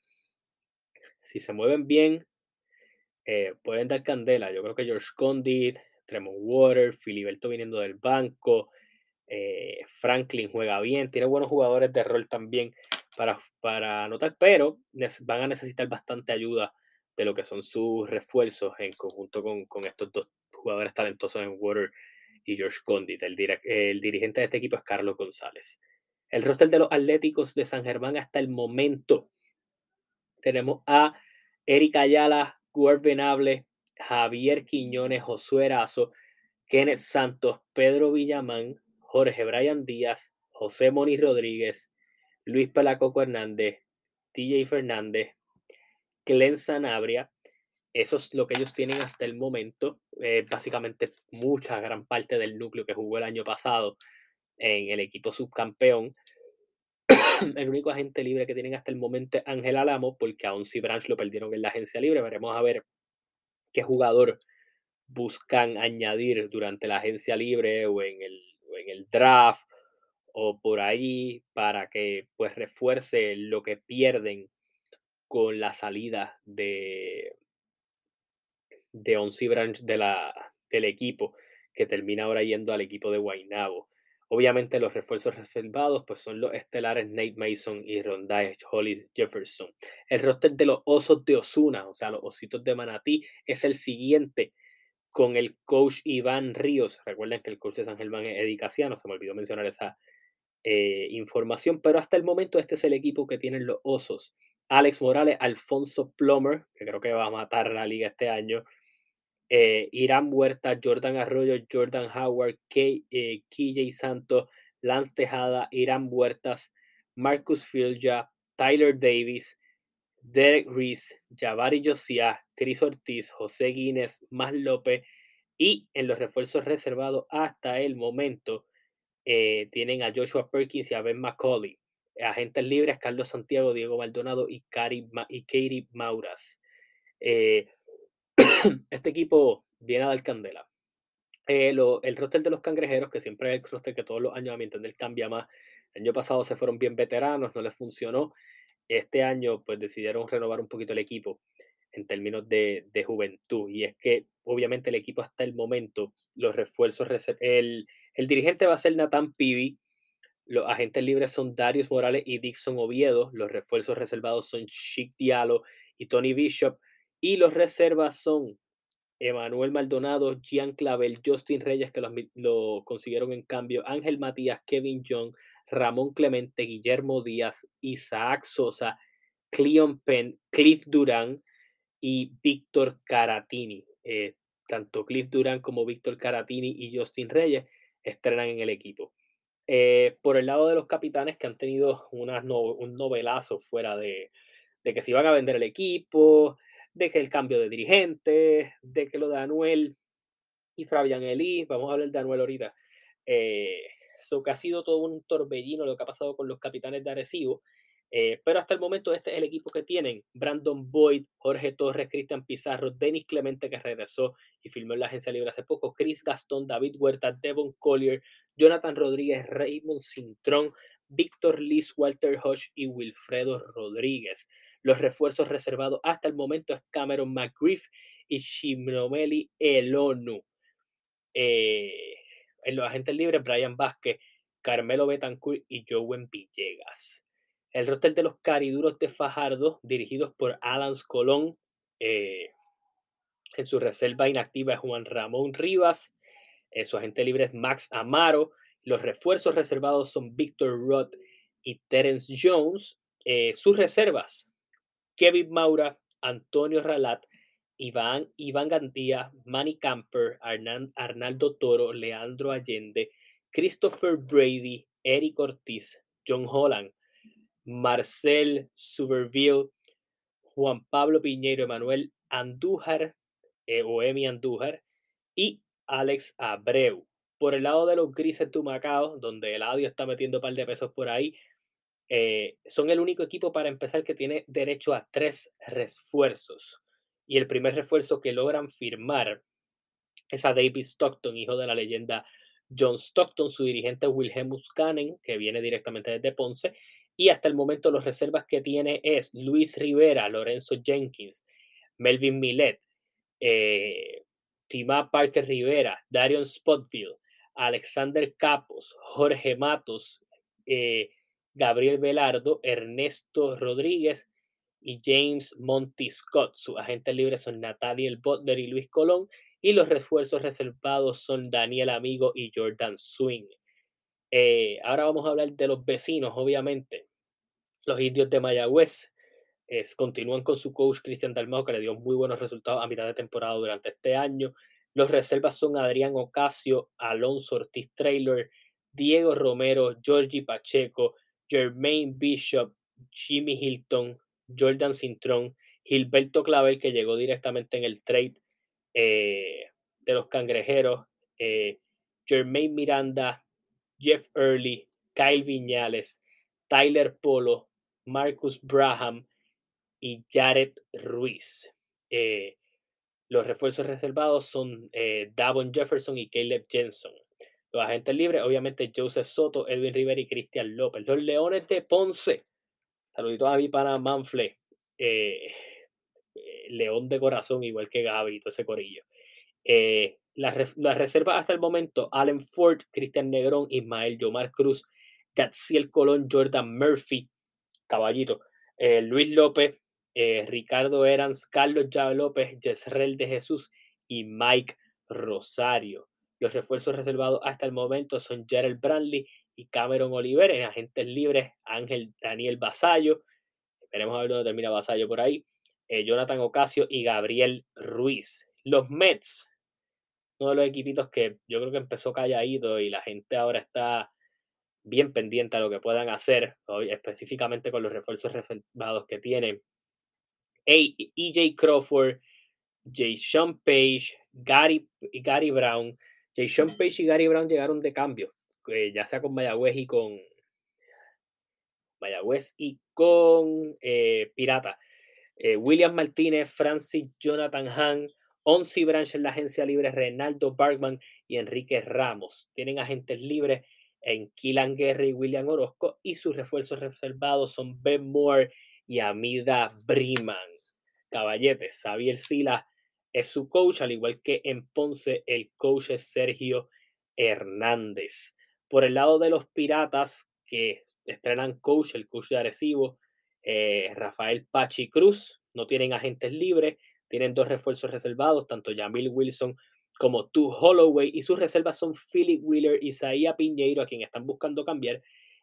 si se mueven bien, eh, pueden dar candela. Yo creo que George Condit, Tremont Water, Filiberto viniendo del banco, eh, Franklin juega bien, tiene buenos jugadores de rol también para, para anotar, pero van a necesitar bastante ayuda de lo que son sus refuerzos en conjunto con, con estos dos jugadores talentosos en Water y George Condit. El, el dirigente de este equipo es Carlos González. El roster de los Atléticos de San Germán hasta el momento. Tenemos a Erika Ayala, Guard Venable, Javier Quiñones, Josué Erazo, Kenneth Santos, Pedro Villamán, Jorge Brian Díaz, José Moni Rodríguez, Luis Pelacoco Hernández, TJ Fernández, Glenn Sanabria, eso es lo que ellos tienen hasta el momento. Eh, básicamente mucha gran parte del núcleo que jugó el año pasado en el equipo subcampeón. [COUGHS] el único agente libre que tienen hasta el momento es Ángel Alamo, porque a Onsi Branch lo perdieron en la agencia libre. Veremos a ver qué jugador buscan añadir durante la agencia libre o en el, o en el draft o por ahí para que pues refuerce lo que pierden con la salida de, de Onsi Branch de la, del equipo, que termina ahora yendo al equipo de Guaynabo. Obviamente los refuerzos reservados pues son los estelares Nate Mason y Rondai Hollis Jefferson. El roster de los Osos de Osuna, o sea, los Ositos de Manatí, es el siguiente con el coach Iván Ríos. Recuerden que el coach de San Germán es Eddie Casiano, se me olvidó mencionar esa eh, información, pero hasta el momento este es el equipo que tienen los Osos. Alex Morales, Alfonso Plomer, que creo que va a matar la liga este año, eh, Irán Huerta, Jordan Arroyo, Jordan Howard, KJ eh, Santos, Lance Tejada, Irán Huertas, Marcus Filja, Tyler Davis, Derek Reese, Javari Josiah, Chris Ortiz, José Guinness, Más López y en los refuerzos reservados hasta el momento eh, tienen a Joshua Perkins y a Ben McCauley. Agentes libres, Carlos Santiago, Diego Maldonado y, y Katie Mauras. Eh, [CLEARS THROAT] este equipo viene a dar candela. Eh, el roster de los cangrejeros, que siempre es el roster que todos los años a mi entender cambia más. El año pasado se fueron bien veteranos, no les funcionó. Este año pues decidieron renovar un poquito el equipo en términos de, de juventud. Y es que obviamente el equipo hasta el momento, los refuerzos, el, el dirigente va a ser Nathan Pibi, los agentes libres son Darius Morales y Dixon Oviedo, los refuerzos reservados son Chic Diallo y Tony Bishop, y los reservas son Emanuel Maldonado, Gian Clavel, Justin Reyes, que lo consiguieron en cambio, Ángel Matías, Kevin Young, Ramón Clemente, Guillermo Díaz, Isaac Sosa, Cleon Penn, Cliff Durán y Víctor Caratini. Eh, tanto Cliff Durán como Víctor Caratini y Justin Reyes estrenan en el equipo. Eh, por el lado de los capitanes que han tenido unas un novelazo fuera de, que se iban a vender el equipo, de que el cambio de dirigente, de que lo de Anuel y Fabián Eli, vamos a hablar de Anuel ahorita, eh, que ha sido todo un torbellino lo que ha pasado con los capitanes de Arecibo, eh, pero hasta el momento este es el equipo que tienen. Brandon Boyd, Jorge Torres, Cristian Pizarro, Denis Clemente que regresó y filmó en la agencia libre hace poco, Chris Gastón, David Huerta, Devon Collier, Jonathan Rodríguez, Raymond Cintrón, Víctor Liz, Walter Hodge y Wilfredo Rodríguez. Los refuerzos reservados hasta el momento es Cameron McGriff y Shimnomeli Elonu. Eh, en los agentes libres, Brian Vázquez, Carmelo Betancourt y Joven Villegas. El roster de los cariduros de Fajardo, dirigidos por Alan Colón. Eh, en su reserva inactiva es Juan Ramón Rivas. Eh, su agente libre es Max Amaro. Los refuerzos reservados son Victor Roth y Terence Jones. Eh, sus reservas, Kevin Maura, Antonio Ralat, Iván, Iván Gandía, Manny Camper, Arnaldo Toro, Leandro Allende, Christopher Brady, Eric Ortiz, John Holland, Marcel Suberville, Juan Pablo Piñero, Emanuel Andújar eh, o Emi Andújar y Alex Abreu. Por el lado de los grises de Macao, donde el audio está metiendo un par de pesos por ahí, eh, son el único equipo para empezar que tiene derecho a tres refuerzos. Y el primer refuerzo que logran firmar es a David Stockton, hijo de la leyenda John Stockton, su dirigente Wilhelmus Cannon, que viene directamente desde Ponce, y hasta el momento los reservas que tiene es Luis Rivera, Lorenzo Jenkins, Melvin Millet, eh, Tima Parker Rivera, Darion Spotville, Alexander Capos, Jorge Matos, eh, Gabriel Velardo, Ernesto Rodríguez y James Monty Scott. Sus agentes libres son Nathaniel Butler y Luis Colón. Y los refuerzos reservados son Daniel Amigo y Jordan Swing. Eh, ahora vamos a hablar de los vecinos, obviamente. Los indios de Mayagüez es, continúan con su coach Cristian Dalmao, que le dio muy buenos resultados a mitad de temporada durante este año. Los reservas son Adrián Ocasio, Alonso Ortiz Trailer, Diego Romero, Georgie Pacheco, Jermaine Bishop, Jimmy Hilton, Jordan Cintrón, Gilberto Clavel, que llegó directamente en el trade eh, de los cangrejeros, eh, Jermaine Miranda, Jeff Early, Kyle Viñales, Tyler Polo, Marcus Braham y Jared Ruiz. Eh, los refuerzos reservados son eh, Davon Jefferson y Caleb Jensen. Los agentes libres, obviamente, Joseph Soto, Edwin Rivera y Cristian López. Los Leones de Ponce. Saluditos a mi pana Manfle. Eh, león de corazón, igual que Gaby todo ese corillo. Las, reservas hasta el momento, Allen Ford, Cristian Negrón, Ismael Yomar Cruz, Gatsiel Colón, Jordan Murphy, caballito, eh, Luis López, eh, Ricardo Erans, Carlos Llave López, Yesrel de Jesús y Mike Rosario. Los refuerzos reservados hasta el momento son Gerald Brandley y Cameron Oliver. En agentes libres, Ángel Daniel Basayo. Esperemos a ver dónde termina Basayo por ahí. Eh, Jonathan Ocasio y Gabriel Ruiz. los Mets, uno de los equipitos que yo creo que empezó calladito y la gente ahora está bien pendiente a lo que puedan hacer, específicamente con los refuerzos reservados que tienen. EJ Crawford, Jason Page, Gary, Gary Brown. Jason Page y Gary Brown llegaron de cambio, eh, ya sea con Mayagüez y con Mayagüez y con eh, Pirata. Eh, William Martínez, Francis Jonathan Hahn, Onsi Branch en la agencia libre, Renaldo Bergman y Enrique Ramos. Tienen agentes libres en Killan Guerra y William Orozco y sus refuerzos reservados son Ben Moore y Amida Briman. Caballetes, Xavier Sila es su coach, al igual que en Ponce el coach Sergio Hernández. Por el lado de los Piratas, que estrenan coach, el coach de Arecibo, eh, Rafael Pachi Cruz, no tienen agentes libres, tienen dos refuerzos reservados, tanto Jamil Wilson como Tu Holloway, y sus reservas son Philip Wheeler, Isaías Piñeiro, a quien están buscando cambiar,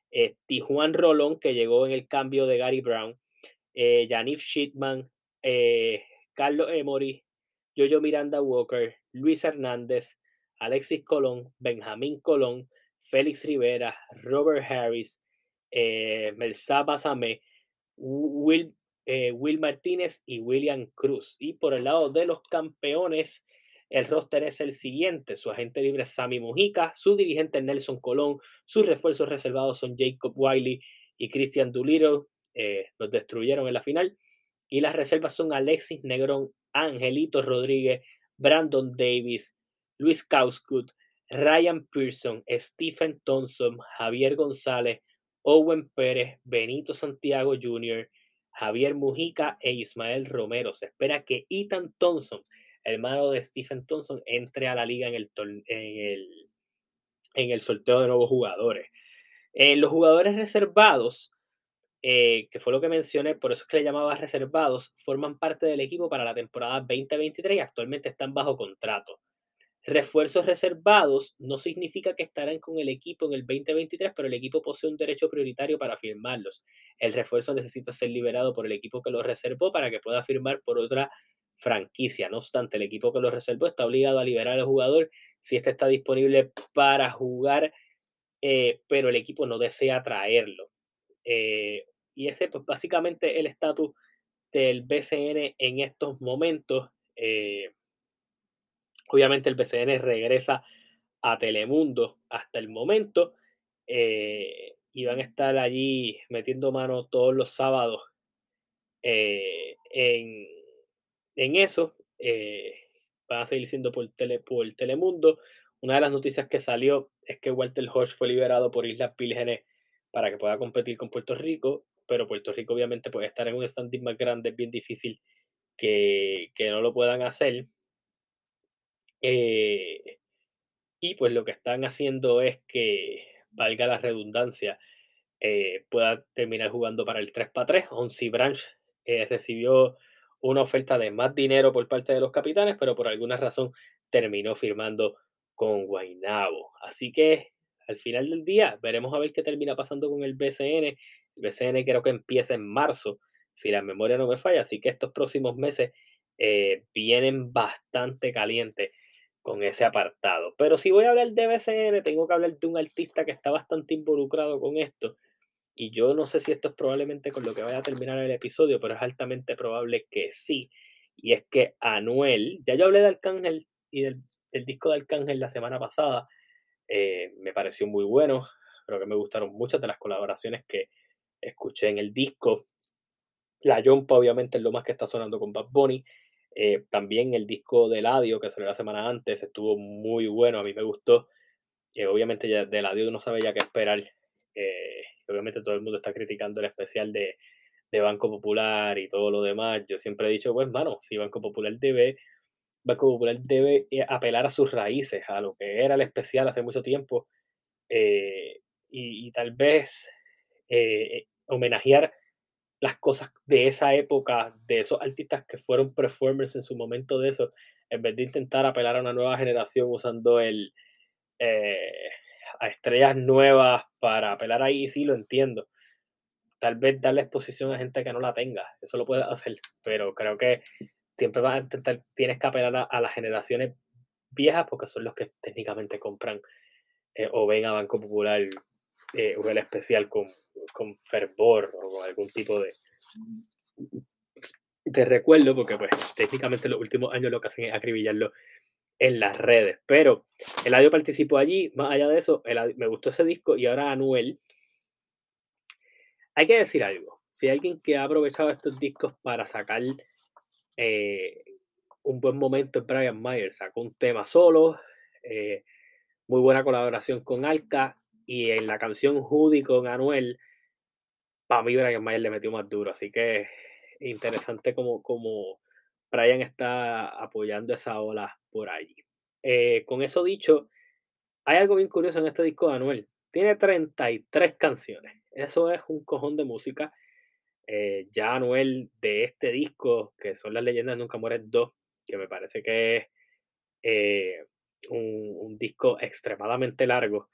eh, Tijuan Rolón, que llegó en el cambio de Gary Brown, eh, Janif eh, Carlos Emory, Jojo Miranda Walker, Luis Hernández, Alexis Colón, Benjamín Colón, Félix Rivera, Robert Harris, eh, Melsa Will, eh, Will Martínez y William Cruz. Y por el lado de los campeones, el roster es el siguiente. Su agente libre es Sammy Mujica, su dirigente Nelson Colón, sus refuerzos reservados son Jacob Wiley y Christian Doolittle. Eh, los destruyeron en la final. Y las reservas son Alexis Negrón, Angelito Rodríguez, Brandon Davis, Luis Causkut, Ryan Pearson, Stephen Thompson, Javier González, Owen Pérez, Benito Santiago Jr., Javier Mujica e Ismael Romero. Se espera que Ethan Thompson, hermano de Stephen Thompson, entre a la liga en el, en el, sorteo de nuevos jugadores. Eh, los jugadores reservados, eh, que fue lo que mencioné, por eso es que le llamaba reservados, forman parte del equipo para la temporada 2023 y actualmente están bajo contrato. Refuerzos reservados no significa que estarán con el equipo en el 2023, pero el equipo posee un derecho prioritario para firmarlos. El refuerzo necesita ser liberado por el equipo que lo reservó para que pueda firmar por otra franquicia. No obstante, el equipo que lo reservó está obligado a liberar al jugador si éste está disponible para jugar, eh, pero el equipo no desea traerlo. Eh, y ese, pues básicamente el estatus del BCN en estos momentos. Eh, Obviamente el BCN regresa a Telemundo hasta el momento eh, y van a estar allí metiendo mano todos los sábados eh, en, eso. Eh, van a seguir siendo por, tele, por Telemundo. Una de las noticias que salió es que Walter Hodge fue liberado por Islas Vírgenes para que pueda competir con Puerto Rico, pero Puerto Rico obviamente puede estar en un standing más grande, es bien difícil que, que no lo puedan hacer. Eh, y pues lo que están haciendo es que, valga la redundancia, eh, pueda terminar jugando para el 3 para 3. Onsi Branch eh, recibió una oferta de más dinero por parte de los capitanes, pero por alguna razón terminó firmando con Guainabo. Así que al final del día veremos a ver qué termina pasando con el BCN. El BCN creo que empieza en marzo, si la memoria no me falla, así que estos próximos meses vienen bastante calientes con ese apartado. Pero si voy a hablar de BCN, tengo que hablar de un artista que está bastante involucrado con esto. Y yo no sé si esto es probablemente con lo que vaya a terminar el episodio, pero es altamente probable que sí. Y es que Anuel, ya yo hablé de Arcángel y del, disco de Arcángel la semana pasada, eh, me pareció muy bueno, creo que me gustaron muchas de las colaboraciones que escuché en el disco. La Jompa obviamente es lo más que está sonando con Bad Bunny. Eh, también el disco de Ladio, que salió la semana antes, estuvo muy bueno, a mí me gustó. Eh, obviamente ya de Ladio no sabe ya qué esperar. Eh, obviamente todo el mundo está criticando el especial de, de, Banco Popular y todo lo demás. Yo siempre he dicho, pues, mano, si Banco Popular debe, Banco Popular debe apelar a sus raíces, a lo que era el especial hace mucho tiempo, y, y, tal vez homenajear las cosas de esa época, de esos artistas que fueron performers en su momento de eso, en vez de intentar apelar a una nueva generación usando el eh, a estrellas nuevas para apelar ahí, sí lo entiendo. Tal vez darle exposición a gente que no la tenga, eso lo puede hacer, pero creo que siempre vas a intentar, tienes que apelar a, las generaciones viejas porque son los que técnicamente compran eh, o ven a Banco Popular eh, especial con, con fervor o con algún tipo de, de recuerdo, porque pues técnicamente en los últimos años lo que hacen es acribillarlo en las redes. Pero el audio participó allí, más allá de eso, me gustó ese disco y ahora Anuel. Hay que decir algo, si alguien que ha aprovechado estos discos para sacar eh, un buen momento en Brian Myers, sacó un tema solo, eh, muy buena colaboración con Alka y en la canción Judy con Anuel, para mí Brian Myers le metió más duro, así que interesante como, como Brian está apoyando esa ola por allí. Eh, con eso dicho, hay algo bien curioso en este disco de Anuel. Tiene 33 canciones. Eso es un cojón de música. Eh, ya Anuel de este disco, que son las leyendas Nunca Mueren 2, que me parece que es eh, un, disco extremadamente largo,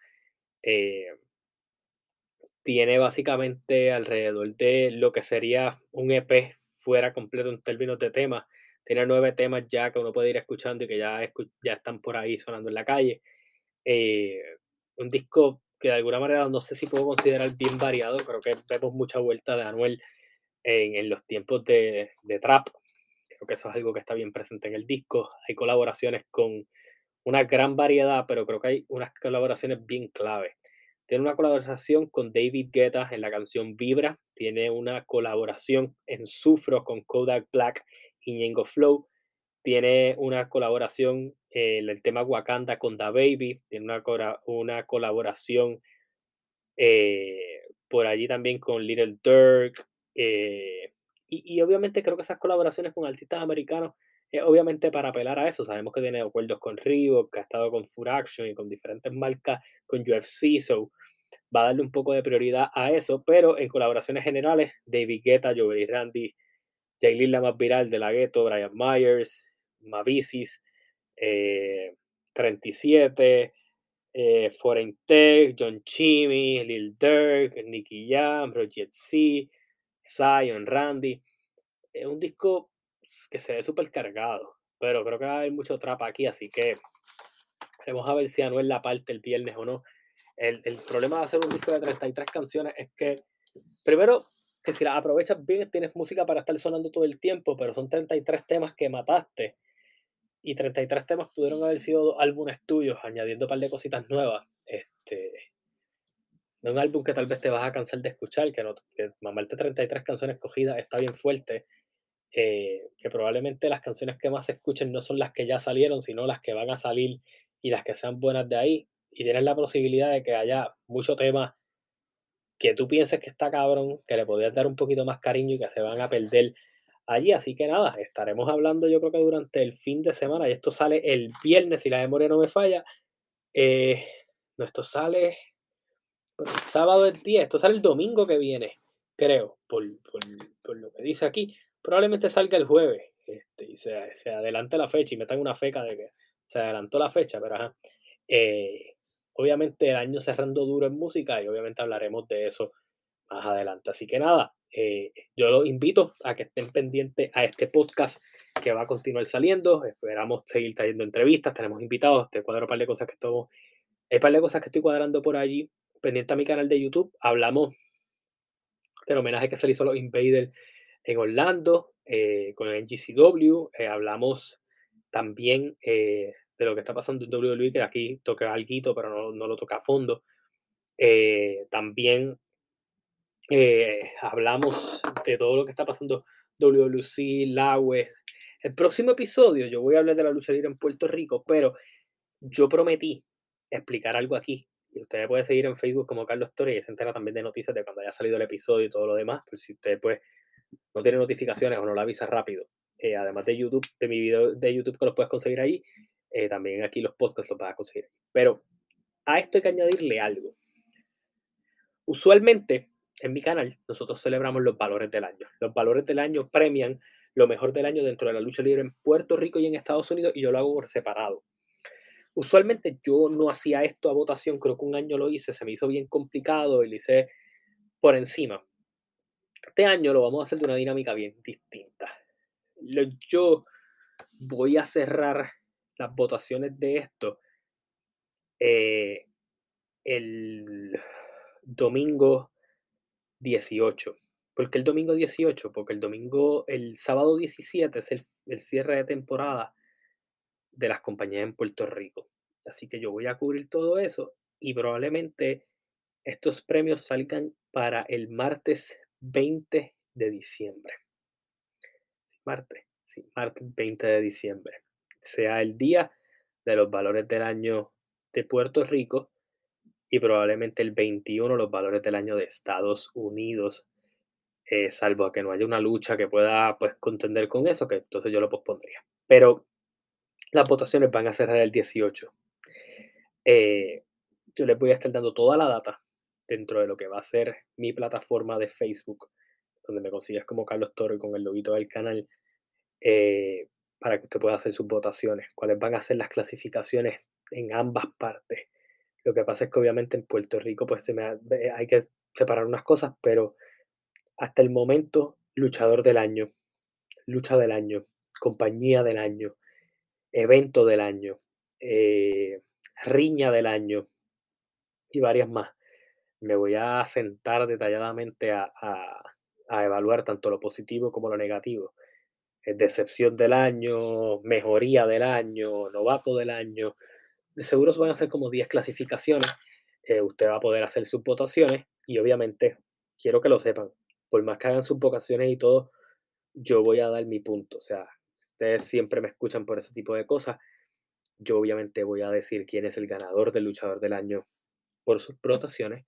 tiene básicamente alrededor de lo que sería un EP fuera completo en términos de temas. Tiene nueve temas ya que uno puede ir escuchando y que ya, están por ahí sonando en la calle. Eh, un disco que de alguna manera no sé si puedo considerar bien variado. Creo que vemos mucha vuelta de Anuel en, en los tiempos de, de, trap. Creo que eso es algo que está bien presente en el disco. Hay colaboraciones con una gran variedad, pero creo que hay unas colaboraciones bien clave. Tiene una colaboración con David Guetta en la canción Vibra. Tiene una colaboración en Sufro con Kodak Black y Ñengo Flow. Tiene una colaboración en el tema Wakanda con Da Baby. Tiene una, una colaboración eh, por allí también con Little Dirk. Eh, y, y, obviamente creo que esas colaboraciones con artistas americanos es obviamente para apelar a eso. Sabemos que tiene acuerdos con Reebok, que ha estado con Food Action y con diferentes marcas, con UFC, so va a darle un poco de prioridad a eso, pero en colaboraciones generales, David Guetta, Joey Randy, Jaylin la más viral de la Ghetto, Brian Myers, Mavisis, 37, eh, Foreign Tech, John Chimmy, Lil Durk, Nicky Jam, Roger C, Zion, Randy. Es un disco que se ve súper cargado, pero creo que va a haber mucho trap aquí, así que vamos a ver si Anuel la parte el viernes o no. El, el, problema de hacer un disco de 33 canciones es que, primero, que si las aprovechas bien, tienes música para estar sonando todo el tiempo, pero son 33 temas que mataste. Y 33 temas pudieron haber sido álbumes tuyos, añadiendo un par de cositas nuevas. Este, de un álbum que tal vez te vas a cansar de escuchar, que, no, que mamarte 33 canciones cogidas está bien fuerte eh, que probablemente las canciones que más se escuchen no son las que ya salieron, sino las que van a salir y las que sean buenas de ahí. Y tienes la posibilidad de que haya mucho tema que tú pienses que está cabrón, que le podías dar un poquito más cariño y que se van a perder allí. Así que nada, estaremos hablando yo creo que durante el fin de semana, y esto sale el viernes, si la memoria no me falla. Eh, no, esto sale sábado el día, esto sale el domingo que viene, creo, por, por lo que dice aquí probablemente salga el jueves este, y se, se, adelante la fecha y metan una feca de que se adelantó la fecha, pero. Eh, obviamente el año cerrando duro en música y obviamente hablaremos de eso más adelante. Así que nada, eh, yo los invito a que estén pendientes a este podcast que va a continuar saliendo. Esperamos seguir trayendo entrevistas, tenemos invitados, te cuadro un par de cosas que estamos, hay un par de cosas que estoy cuadrando por allí. Pendiente a mi canal de YouTube, hablamos del homenaje que se le hizo a los Invaders en Orlando eh, con el NGCW. Eh, hablamos también eh, de lo que está pasando en WWE, que aquí toca algo, pero no, no, lo toca a fondo. también hablamos de todo lo que está pasando WWC, Laue. El próximo episodio yo voy a hablar de la lucha libre en Puerto Rico, pero yo prometí explicar algo aquí. Y usted puede seguir en Facebook como Carlos Torres y se entera también de noticias de cuando haya salido el episodio y todo lo demás. Por si usted pues no tiene notificaciones o no la avisa rápido, eh, además de YouTube, de mi video de YouTube que los puedes conseguir ahí, eh, también aquí los podcasts los vas a conseguir. Pero a esto hay que añadirle algo. Usualmente en mi canal nosotros celebramos los valores del año. Los valores del año premian lo mejor del año dentro de la lucha libre en Puerto Rico y en Estados Unidos y yo lo hago por separado. Usualmente yo no hacía esto a votación, creo que un año lo hice, se me hizo bien complicado y lo hice por encima. Este año lo vamos a hacer de una dinámica bien distinta. Yo voy a cerrar las votaciones de esto eh, el domingo 18. ¿Por qué el domingo 18? Porque el domingo, el sábado 17 es el, el cierre de temporada de las compañías en Puerto Rico. Así que yo voy a cubrir todo eso y probablemente estos premios salgan para el martes 20 de diciembre. Martes, sí, martes 20 de diciembre. Sea el día de los valores del año de Puerto Rico y probablemente el 21 los valores del año de Estados Unidos, eh, salvo a que no haya una lucha que pueda pues contender con eso, que entonces yo lo pospondría. Pero las votaciones van a cerrar el 18. Eh, yo les voy a estar dando toda la data dentro de lo que va a ser mi plataforma de Facebook, donde me consigues como Carlos Toro con el loguito del canal, eh, para que usted pueda hacer sus votaciones, cuáles van a ser las clasificaciones en ambas partes. Lo que pasa es que obviamente en Puerto Rico pues se me hay que separar unas cosas, pero hasta el momento luchador del año, lucha del año, compañía del año, evento del año, eh, riña del año y varias más. Me voy a sentar detalladamente a, a evaluar tanto lo positivo como lo negativo. Decepción del año, mejoría del año, novato del año, de seguro van a ser como 10 clasificaciones. Eh, usted va a poder hacer sus votaciones y obviamente quiero que lo sepan. Por más que hagan sus votaciones y todo, yo voy a dar mi punto. O sea, ustedes siempre me escuchan por ese tipo de cosas. Yo obviamente voy a decir quién es el ganador del luchador del año por sus votaciones,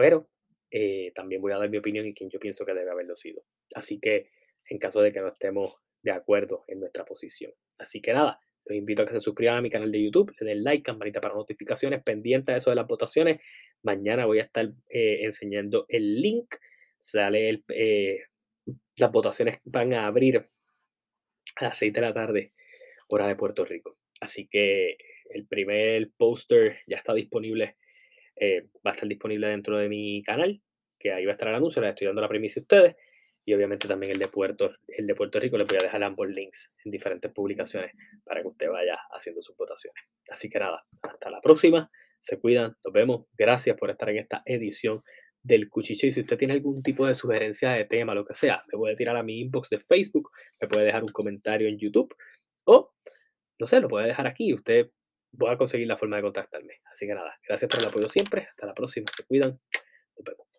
pero eh, también voy a dar mi opinión y quién yo pienso que debe haberlo sido. Así que en caso de que no estemos de acuerdo en nuestra posición. Así que nada, los invito a que se suscriban a mi canal de YouTube, le den like, campanita para notificaciones, pendiente de eso de las votaciones. Mañana voy a estar eh, enseñando el link. Sale el, eh, las votaciones van a abrir a las 6 de la tarde, hora de Puerto Rico. Así que el primer póster ya está disponible, eh, va a estar disponible dentro de mi canal, que ahí va a estar el anuncio, les estoy dando la premisa a ustedes y obviamente también el de Puerto, el de Puerto Rico. Les voy a dejar ambos links en diferentes publicaciones para que usted vaya haciendo sus votaciones. Así que nada, hasta la próxima. Se cuidan, nos vemos. Gracias por estar en esta edición del Cuchicho. Y si usted tiene algún tipo de sugerencia de tema, lo que sea, me puede tirar a mi inbox de Facebook, me puede dejar un comentario en YouTube o, no sé, lo puede dejar aquí. Usted va a conseguir la forma de contactarme. Así que nada, gracias por el apoyo siempre. Hasta la próxima. Se cuidan. Nos vemos.